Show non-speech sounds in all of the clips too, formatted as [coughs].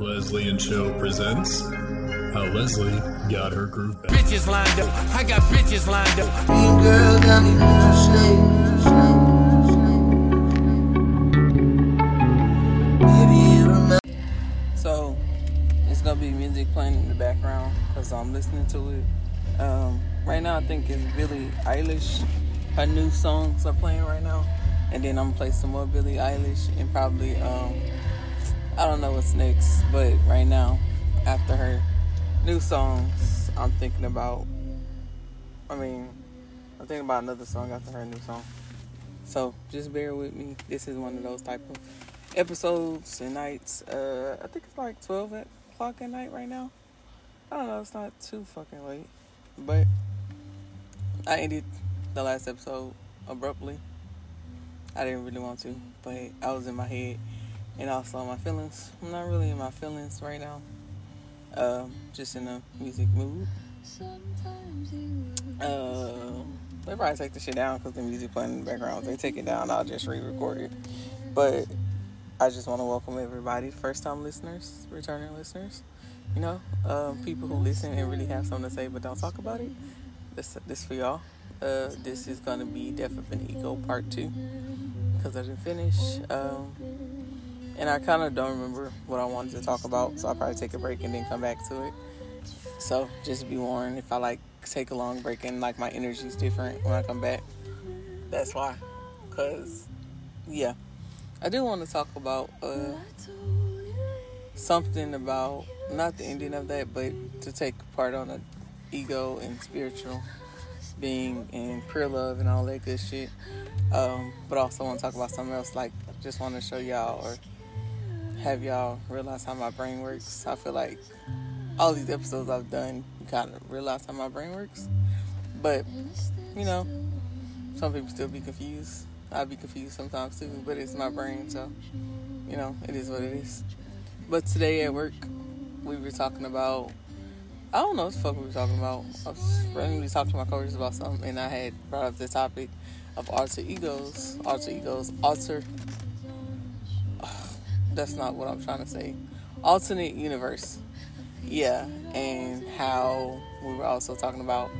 Leslie and Cho presents How Leslie Got Her Groove Back. Bitches lined up. I got bitches lined up. Mean girl got me moving slow. Baby, you remember. So it's gonna be music playing in the background because I'm listening to it. Um, right now, I think it's Billie Eilish. Her new songs are playing right now, and then I'm gonna play some more Billie Eilish and probably um, I don't know what's next, but right now, after her new songs, I'm thinking about. I mean, I'm thinking about another song after her new song. So just bear with me. This is one of those type of episodes and nights. Uh, I think it's like 12 o'clock at night right now. I don't know. It's not too fucking late, but I ended the last episode abruptly. I didn't really want to, but I was in my head and also my feelings. I'm not really in my feelings right now. Um, just in a music mood. Uh, they probably take the shit down because the music playing in the background. If they take it down, I'll just re-record it. But I just want to welcome everybody, first-time listeners, returning listeners. You know, um, people who listen and really have something to say but don't talk about it. This this for y'all. Uh, this is gonna be Death of an Ego Part Two because I didn't finish. Um, and I kind of don't remember what I wanted to talk about, so I'll probably take a break and then come back to it. So just be warned if I like take a long break and like my energy's different when I come back. That's why. Cause yeah, I do want to talk about uh, something about not the ending of that, but to take part on the ego and spiritual being and pure love and all that good shit. Um, but also want to talk about something else. Like just want to show y'all or have y'all realized how my brain works. I feel like all these episodes I've done, you kind of realize how my brain works. But, you know, some people still be confused. I'll be confused sometimes too, but it's my brain, so, you know, it is what it is. But today at work, we were talking about, I don't know what the fuck we were talking about. I was randomly talking to my coworkers about something, and I had brought up the topic of alter egos. Alter egos, alter. That's not what I'm trying to say. Alternate universe yeah, and how we were also talking about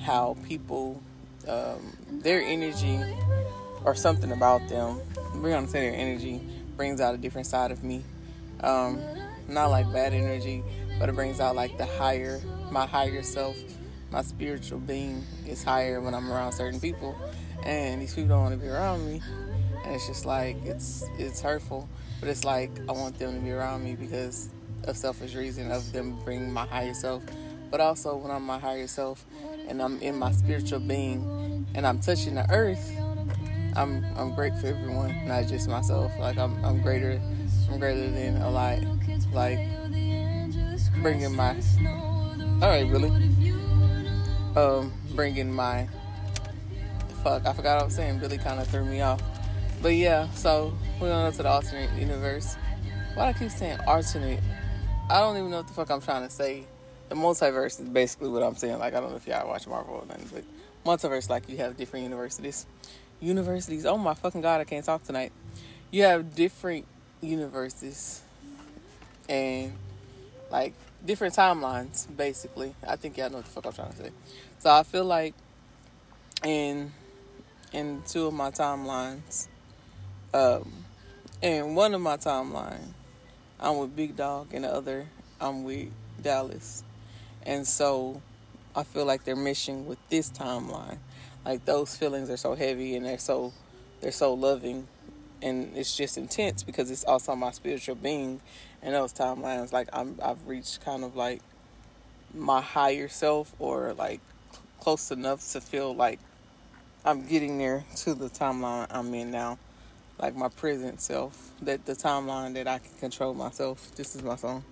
how people, um, their energy or something about them, we're gonna say their energy brings out a different side of me. Um, not like bad energy, but it brings out like the higher, my higher self, my spiritual being is higher when I'm around certain people, and these people don't want to be around me, and it's just like it's it's hurtful, but it's like I want them to be around me because a selfish reason of them bringing my higher self, but also when I'm my higher self and I'm in my spiritual being and I'm touching the earth, I'm I'm great for everyone, not just myself. Like I'm I'm greater, I'm greater than a lot. Like bringing my, all right, really, um, bringing my. Fuck, I forgot what I was saying. Billie kind of threw me off. But yeah, so we're gonna go to the alternate universe. Why do I keep saying alternate? I don't even know what the fuck I'm trying to say. The multiverse is basically what I'm saying. Like I don't know if y'all watch Marvel or nothing, but multiverse like you have different universities. Universities. Oh my fucking god, I can't talk tonight. You have different universes and like different timelines, basically. I think y'all know what the fuck I'm trying to say. So I feel like in in two of my timelines, um, in one of my timeline, I'm with Big Dog, and the other I'm with Dallas. And so I feel like they're meshing with this timeline. Like those feelings are so heavy and they're so they're so loving and it's just intense because it's also my spiritual being and those timelines like I'm I've reached kind of like my higher self or like close enough to feel like I'm getting there to the timeline I'm in now like my present self, that the timeline that I can control myself. This is my song.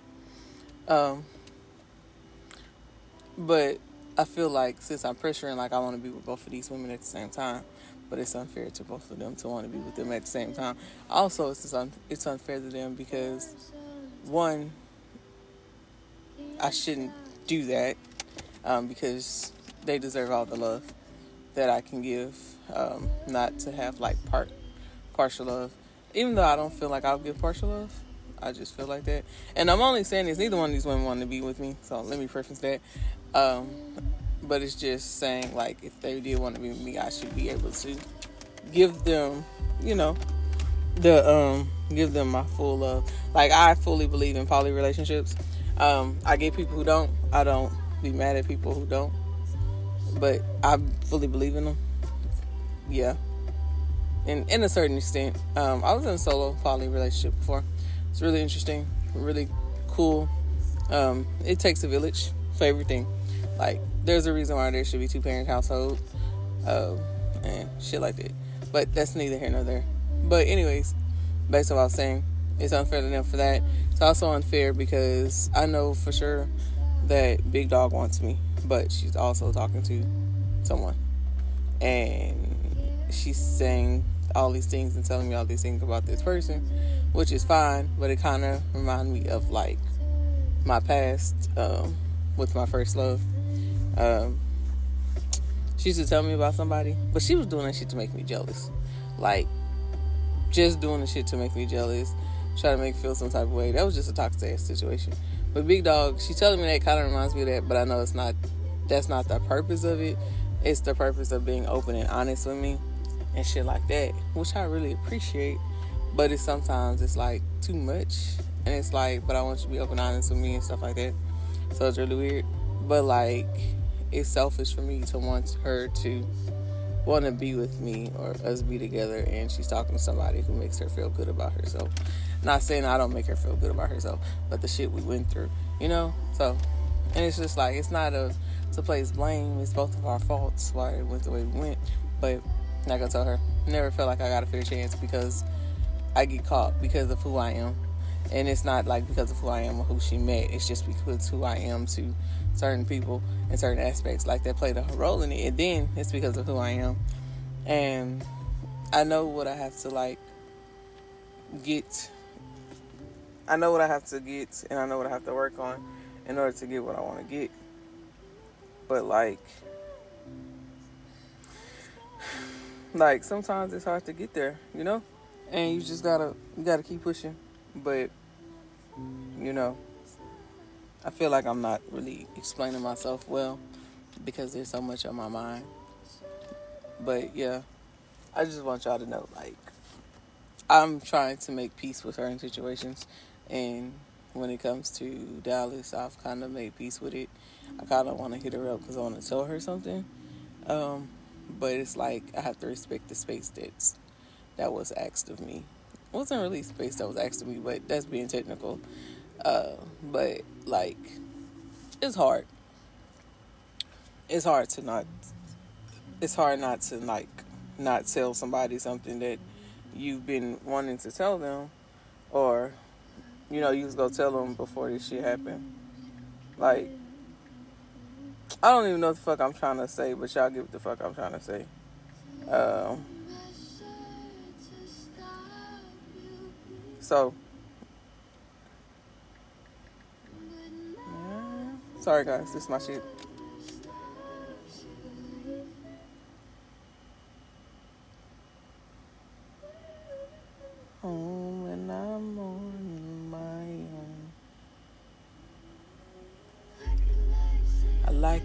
Um, but I feel like since I'm pressuring, like I want to be with both of these women at the same time, but it's unfair to both of them to want to be with them at the same time. Also, it's un- it's unfair to them because one, I shouldn't do that um, because they deserve all the love that I can give. Um, not to have like part partial love. Even though I don't feel like I'll give partial love, I just feel like that. And I'm only saying this, neither one of these women want to be with me. So let me preface that. Um, but it's just saying, like, if they did want to be with me, I should be able to give them, you know, the, um, give them my full love. Like, I fully believe in poly relationships. Um, I get people who don't. I don't be mad at people who don't. But I fully believe in them. Yeah in in a certain extent. Um, I was in a solo poly relationship before. It's really interesting, really cool. Um, it takes a village for everything. Like there's a reason why there should be two parent household, uh, and shit like that. But that's neither here nor there. But anyways, based on what I was saying, it's unfair to them for that. It's also unfair because I know for sure that Big Dog wants me, but she's also talking to someone, and she's saying all these things and telling me all these things about this person, which is fine, but it kind of reminded me of like my past um, with my first love. Um, she used to tell me about somebody, but she was doing that shit to make me jealous. Like, just doing the shit to make me jealous, try to make me feel some type of way. That was just a toxic situation. But Big Dog, she telling me that kind of reminds me of that, but I know it's not, that's not the purpose of it. It's the purpose of being open and honest with me and shit like that, which I really appreciate. But it's sometimes it's like too much, and it's like, but I want you to be open honest with me and stuff like that. So it's really weird. But like, it's selfish for me to want her to want to be with me or us be together, and she's talking to somebody who makes her feel good about herself. Not saying I don't make her feel good about herself, but the shit we went through, you know. So, and it's just like it's not a to place blame. It's both of our faults why it went the way we went, but not gonna tell her. Never felt like I got a fair chance because I get caught because of who I am. And it's not like because of who I am or who she met. It's just because who I am to certain people and certain aspects. Like that played a role in it. And then it's because of who I am. And I know what I have to like get. I know what I have to get and I know what I have to work on in order to get what I want to get. But like like sometimes it's hard to get there, you know, and you just gotta you gotta keep pushing. But you know, I feel like I'm not really explaining myself well because there's so much on my mind. But yeah, I just want y'all to know, like, I'm trying to make peace with certain situations, and when it comes to Dallas, I've kind of made peace with it. I kind of want to hit her up because I want to tell her something. Um, but it's like I have to respect the space that's that was asked of me. It wasn't really space that was asked of me, but that's being technical. Uh, but like, it's hard. It's hard to not. It's hard not to like not tell somebody something that you've been wanting to tell them, or you know you just go tell them before this shit happened. Like I don't even know what the fuck I'm trying to say, but y'all get what the fuck I'm trying to say. Um, so, sorry guys, this is my shit.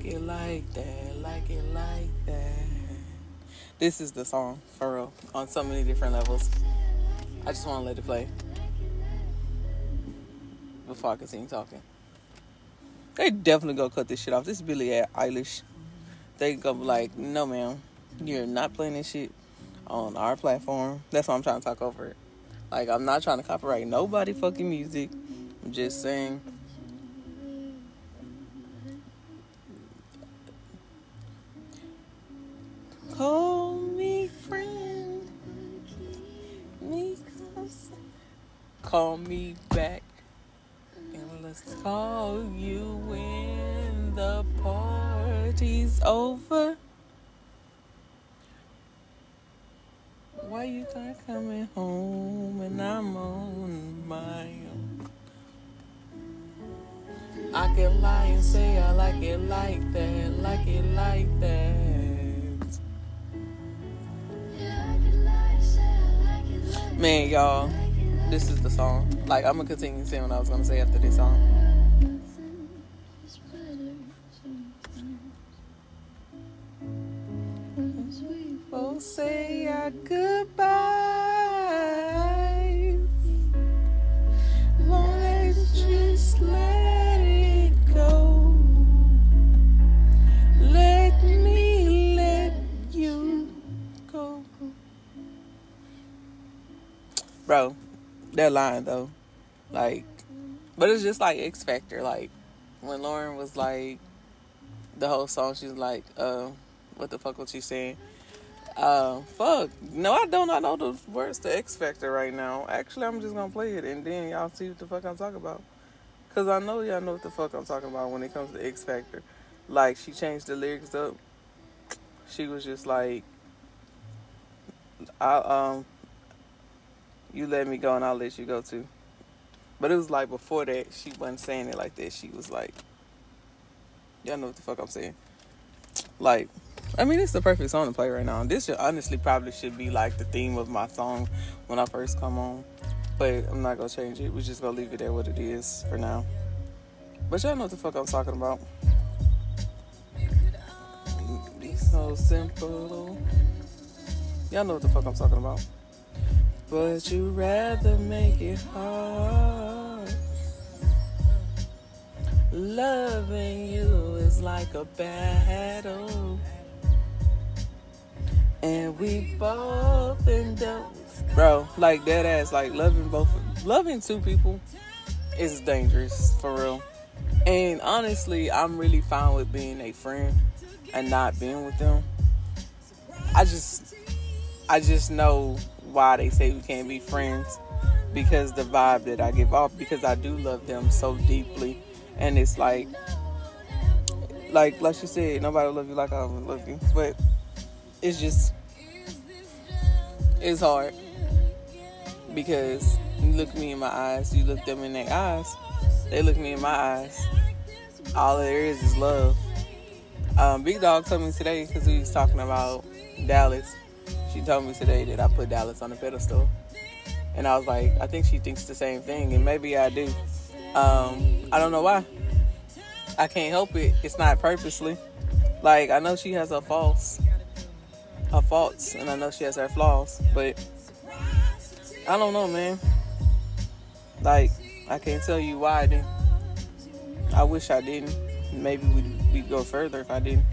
It like that, like it like that. This is the song, for real, on so many different levels. I just want to let it play before I continue talking. They definitely gonna cut this shit off. This is Billie Eilish. They gonna be like, no, ma'am, you're not playing this shit on our platform. That's why I'm trying to talk over it. Like, I'm not trying to copyright nobody fucking music. I'm just saying Call me back. And let's call you when the party's over. Why you not coming home and I'm on my own? I can lie and say I like it like that, like it like that. Man, y'all, this is the song. Like I'm gonna continue saying what I was gonna say after this song. We'll say our goodbyes. That line though, like, but it's just like Ex-Factor. Like when Lauryn was like, the whole song, she's like, uh, what the fuck was she saying? Uh, fuck. No, I don't. I know the words to Ex-Factor right now. Actually, I'm just gonna play it and then y'all see what the fuck I'm talking about. Cause I know y'all know what the fuck I'm talking about when it comes to Ex-Factor. Like she changed the lyrics up. She was just like, I um, you let me go and I'll let you go too. But it was like before that, she wasn't saying it like that. She was like, y'all know what the fuck I'm saying. Like, I mean, it's the perfect song to play right now. This should honestly probably should be like the theme of my song when I first come on. But I'm not gonna change it. We're just gonna leave it at what it is for now. But y'all know what the fuck I'm talking about. Be so simple. Y'all know what the fuck I'm talking about. But you rather make it hard. Loving you is like a battle. And we both end up. Bro, like that ass, like loving both, loving two people is dangerous, for real. And honestly, I'm really fine with being a friend and not being with them. I just, I just know why they say we can't be friends because the vibe that I give off because I do love them so deeply. And it's like like like she said nobody love you like I love you. But it's just it's hard. Because you look me in my eyes you look them in their eyes they look me in my eyes. All there is is love. Um, big dog told me today because we was talking about dallas she told me today that i put dallas on the pedestal and i was like i think she thinks the same thing and maybe i do um, I don't know why. I can't help it. It's not purposely. Like I know she has her faults, her faults, and I know she has her flaws, but I don't know, man. Like I can't tell you why. I wish I didn't. Maybe we'd, we'd go further if I didn't.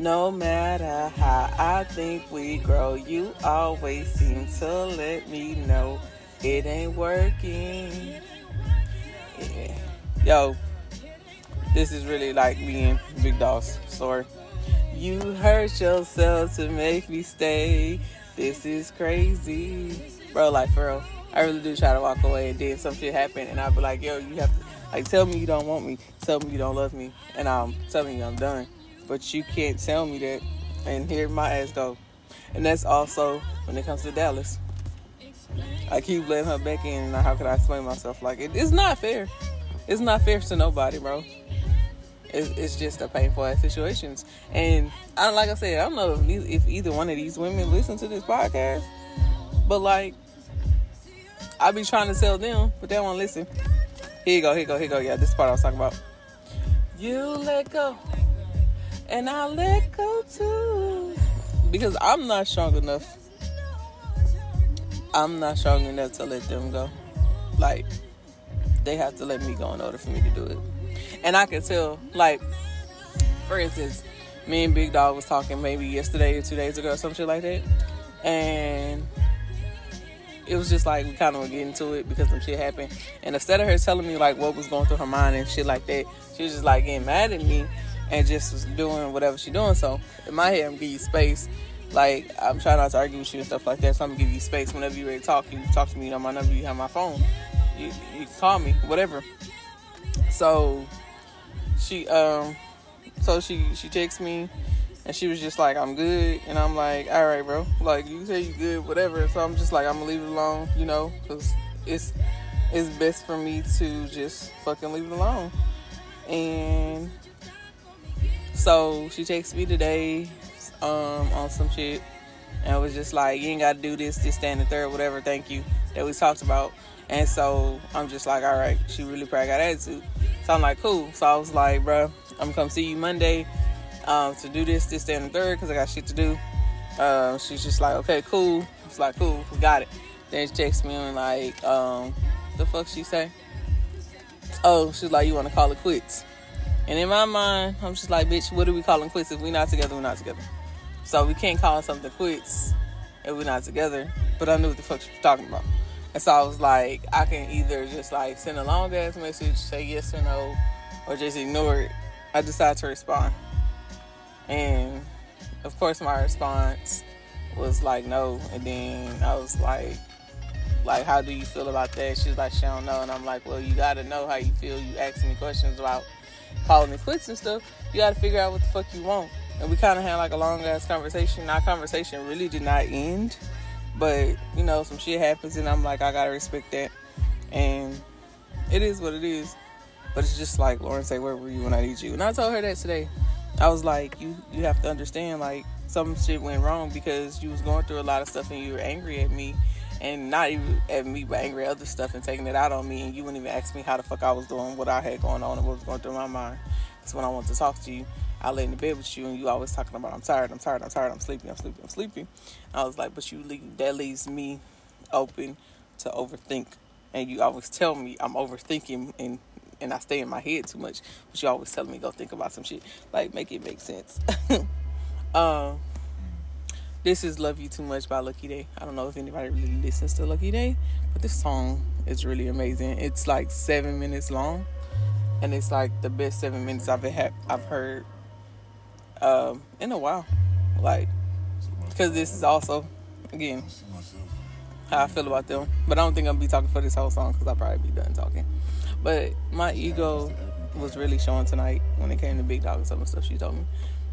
No matter how I think we grow, you always seem to let me know it ain't working. Yeah. Yo, this is really like me and Big Dog's story. You hurt yourself to make me stay. This is crazy. Bro, like for real. I really do try to walk away and then some shit happen and I'll be like, yo, you have to like tell me you don't want me. Tell me you don't love me. And I'm telling you I'm done. But you can't tell me that and here my ass go. And that's also when it comes to Dallas. I keep letting her back in, and how could I explain myself? Like it, it's not fair. It's not fair to nobody, bro. It's, it's just a painful ass situations, and I like I said, I don't know if, if either one of these women listen to this podcast, but like I be trying to tell them, but they won't listen. Here you go, here you go, here you go. Yeah, this part I was talking about. You let go, and I let go too, because I'm not strong enough I'm not strong enough to let them go. Like, they have to let me go in order for me to do it. And I can tell, like, for instance, me and Big Dog was talking maybe yesterday or two days ago or some shit like that. And it was just like we kind of were getting to it because some shit happened. And instead of her telling me like what was going through her mind and shit like that, she was just like getting mad at me and just was doing whatever she doing. So in my head, I'm giving you space like I'm trying not to argue with you and stuff like that. So I'm gonna give you space whenever you ready to talk. You talk to me. You know my number. You have my phone. You you call me. Whatever. So she um so she she texts me and she was just like I'm good and I'm like all right bro like you say you good whatever so I'm just like I'm gonna leave it alone you know because it's it's best for me to just fucking leave it alone and so she texts me today um, on some shit. And it was just like, you ain't got to do this, this, that, and third, whatever, thank you, that we talked about. And so I'm just like, all right, she really probably got attitude. So I'm like, cool. So I was like, bro, I'm gonna come see you Monday um, to do this, this, that, and the third, because I got shit to do. Um, she's just like, okay, cool. It's like, cool, we got it. Then she texts me and like, um, the fuck she say? Oh, she's like, you want to call it quits? And in my mind, I'm just like, bitch, what are we calling quits? If we're not together, we're not together. So we can't call something quits if we're not together. But I knew what the fuck she was talking about. And so I was like, I can either just like send a long ass message, say yes or no, or just ignore it. I decided to respond. And of course my response was like no. And then I was like, like, how do you feel about that? She's like, she don't know. And I'm like, well, you gotta know how you feel. You ask me questions about calling me quits and stuff. You gotta figure out what the fuck you want. And we kind of had like a long ass conversation. Our conversation really did not end, but you know, some shit happens, and I'm like, I gotta respect that. And it is what it is. But it's just like Lauryn say, where were you when I need you? And I told her that today. I was like, you you have to understand, like some shit went wrong because you was going through a lot of stuff and you were angry at me and not even at me, but angry at other stuff and taking it out on me. And you wouldn't even ask me how the fuck I was doing, what I had going on, and what was going through my mind. Because when I want to talk to you, I lay in the bed with you, and you always talking about I'm tired, I'm tired, I'm tired, I'm sleepy, I'm sleepy, I'm sleepy. I was like, but you leave, that leaves me open to overthink, and you always tell me I'm overthinking and. And I stay in my head too much, but you always telling me go think about some shit. Like make it make sense. [laughs] um, this is Love You Too Much by Lucky Daye. I don't know if anybody really listens to Lucky Daye, but this song is really amazing. It's like seven minutes long, and it's like the best seven minutes I've had, I've heard um, in a while. Like, because this is also, again, how I feel about them. But I don't think I'm be talking for this whole song because I'll probably be done talking. But my ego was really showing tonight when it came to Big Dog and some stuff she told me.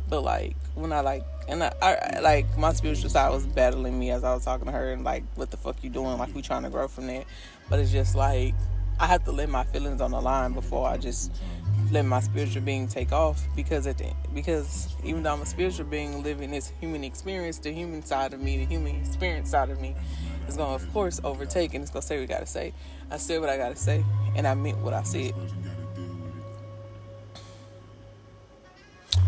But like when I like and I, I like my spiritual side was battling me as I was talking to her and like what the fuck you doing? Like we trying to grow from that. But it's just like I have to let my feelings on the line before I just let my spiritual being take off because the because even though I'm a spiritual being living this human experience the human side of me the human experience side of me is gonna of course overtake and it's gonna say what I gotta say. I said what I gotta say and I meant what I said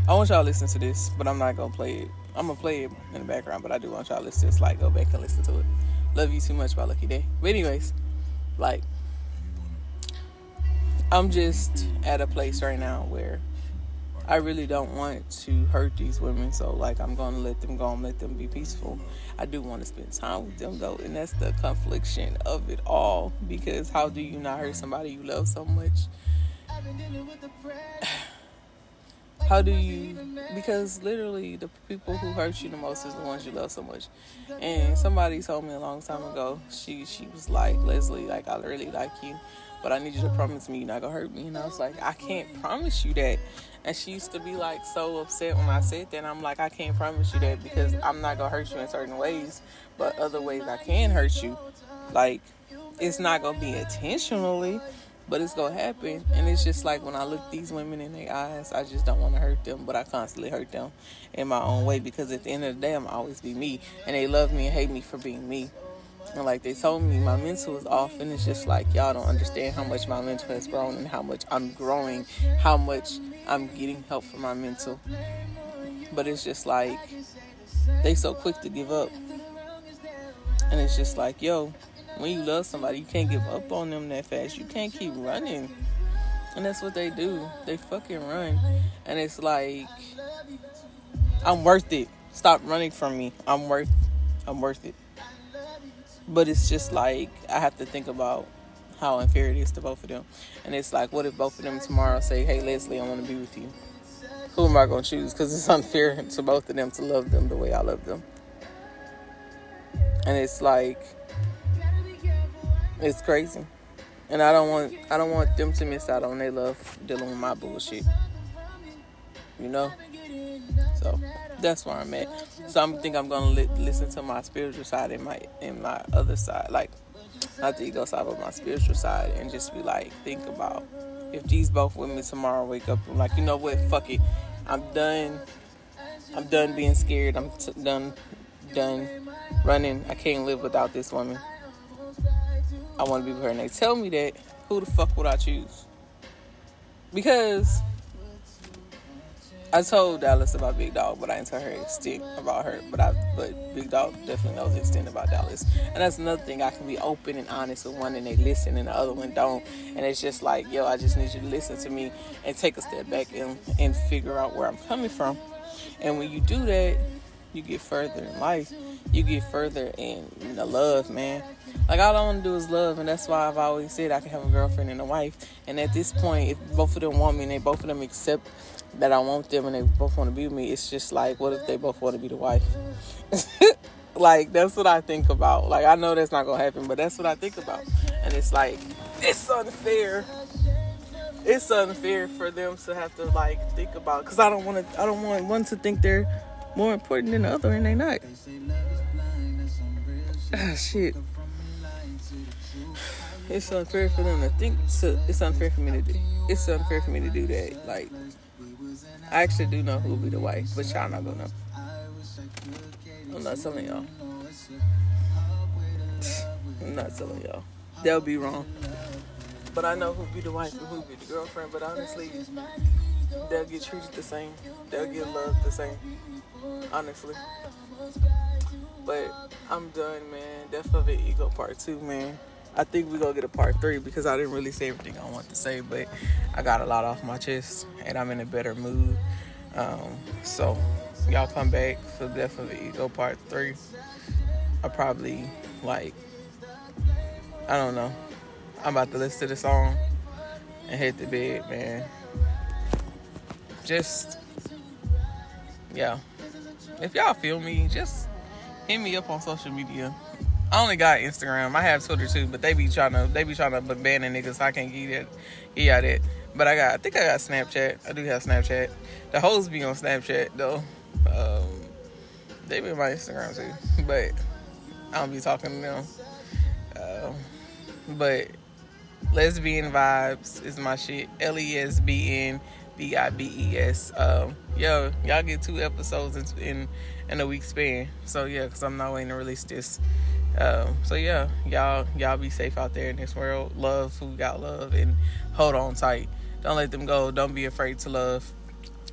I want y'all to listen to this, but I'm not gonna play it. I'm gonna play it in the background, but I do want y'all to listen. Just like go back and listen to it. Love you too much by Lucky Daye. But anyways, like I'm just at a place right now where I really don't want to hurt these women, so like I'm gonna let them go and let them be peaceful. I do want to spend time with them though, and that's the confliction of it all. Because how do you not hurt somebody you love so much? [sighs] how do you because literally the people who hurt you the most is the ones you love so much. And somebody told me a long time ago she she was like leslie like i really like you but i need you to promise me you're not gonna hurt me. And i was like i can't promise you that. And she used to be like so upset when i said that. I'm like i can't promise you that because i'm not gonna hurt you in certain ways but other ways i can hurt you. Like it's not gonna be intentionally but it's gonna happen. And it's just like when i look these women in their eyes i just don't want to hurt them but i constantly hurt them in my own way because at the end of the day i'm always be me. And they love me and hate me for being me. And like they told me my mental is off and it's just like y'all don't understand how much my mental has grown and how much i'm growing how much i'm getting help for my mental. But it's just like they so quick to give up. And it's just like yo when you love somebody, you can't give up on them that fast. You can't keep running. And that's what they do. They fucking run. And it's like I'm worth it. Stop running from me. I'm worth I'm worth it. But it's just like I have to think about how unfair it is to both of them. And it's like, what if both of them tomorrow say, hey, Leslie, I want to be with you? Who am I going to choose? Because it's [laughs] unfair to both of them to love them the way I love them. And it's like, it's crazy. And I don't want I don't want them to miss out on their love dealing with my bullshit. You know? So that's where I'm at. So I'm think I'm gonna li- listen to my spiritual side and my and my other side, like not the ego side, but my spiritual side, and just be like, think about if these both women tomorrow wake up and like, you know what, fuck it, I'm done. I'm done being scared. I'm t- done done running. I can't live without this woman. I want to be with her. And they tell me that, who the fuck would I choose? Because I told Dallas about Big Dog, but I didn't tell her extent about her. But I, but Big Dog definitely knows the extent about Dallas, and that's another thing. I can be open and honest with one, and they listen, and the other one don't. And it's just like, yo, I just need you to listen to me and take a step back and and figure out where I'm coming from. And when you do that, you get further in life. You get further in the love, man. Like all I want to do is love, and that's why I've always said I can have a girlfriend and a wife. And at this point, if both of them want me and they both of them accept that I want them and they both want to be with me, it's just like, what if they both want to be the wife? [laughs] like that's what I think about. Like I know that's not gonna happen, but that's what I think about. And it's like it's unfair. It's unfair for them to have to like think about because I don't want to. I don't want one to think they're more important than the other, and they not. [coughs] Shit. It's unfair for them to think. So it's unfair for me to do. It's unfair for me to do that. Like, I actually do know who will be the wife, but y'all not gonna know. I'm not telling y'all. I'm not telling y'all. They'll be wrong. But I know who'll be the wife and who'll be the girlfriend. But honestly, they'll get treated the same. They'll get loved the same. Honestly. But I'm done, man. Death of an Ego Part 2, man. I think we're gonna get a part three because I didn't really say everything I want to say, but I got a lot off my chest and I'm in a better mood. Um, so y'all come back for Death of an Ego Part Three. I probably like I don't know. I'm about to listen to the song and hit the bed, man. Just yeah. If y'all feel me, just hit me up on social media. I only got Instagram. I have Twitter too, but they be trying to they be trying to ban the niggas. So I can't get it. Yeah, that. But I got I think I got Snapchat. I do have Snapchat. The hoes be on Snapchat though. Um, they be on my Instagram too, but I don't be talking to them. Um, but lesbian vibes is my shit. L E S B N B I B E S. Um, yo, y'all get two episodes in in, in a week span. So yeah, cause I'm not waiting to release this. Um, so yeah, y'all y'all be safe out there in this world. Love who got love and hold on tight. Don't let them go. Don't be afraid to love,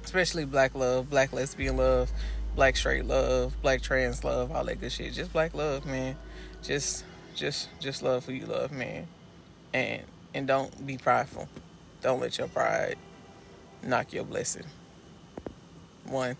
especially black love, black lesbian love, black straight love, black trans love, all that good shit. Just black love, man. Just just just love who you love, man. And and don't be prideful. Don't let your pride knock your blessing. One.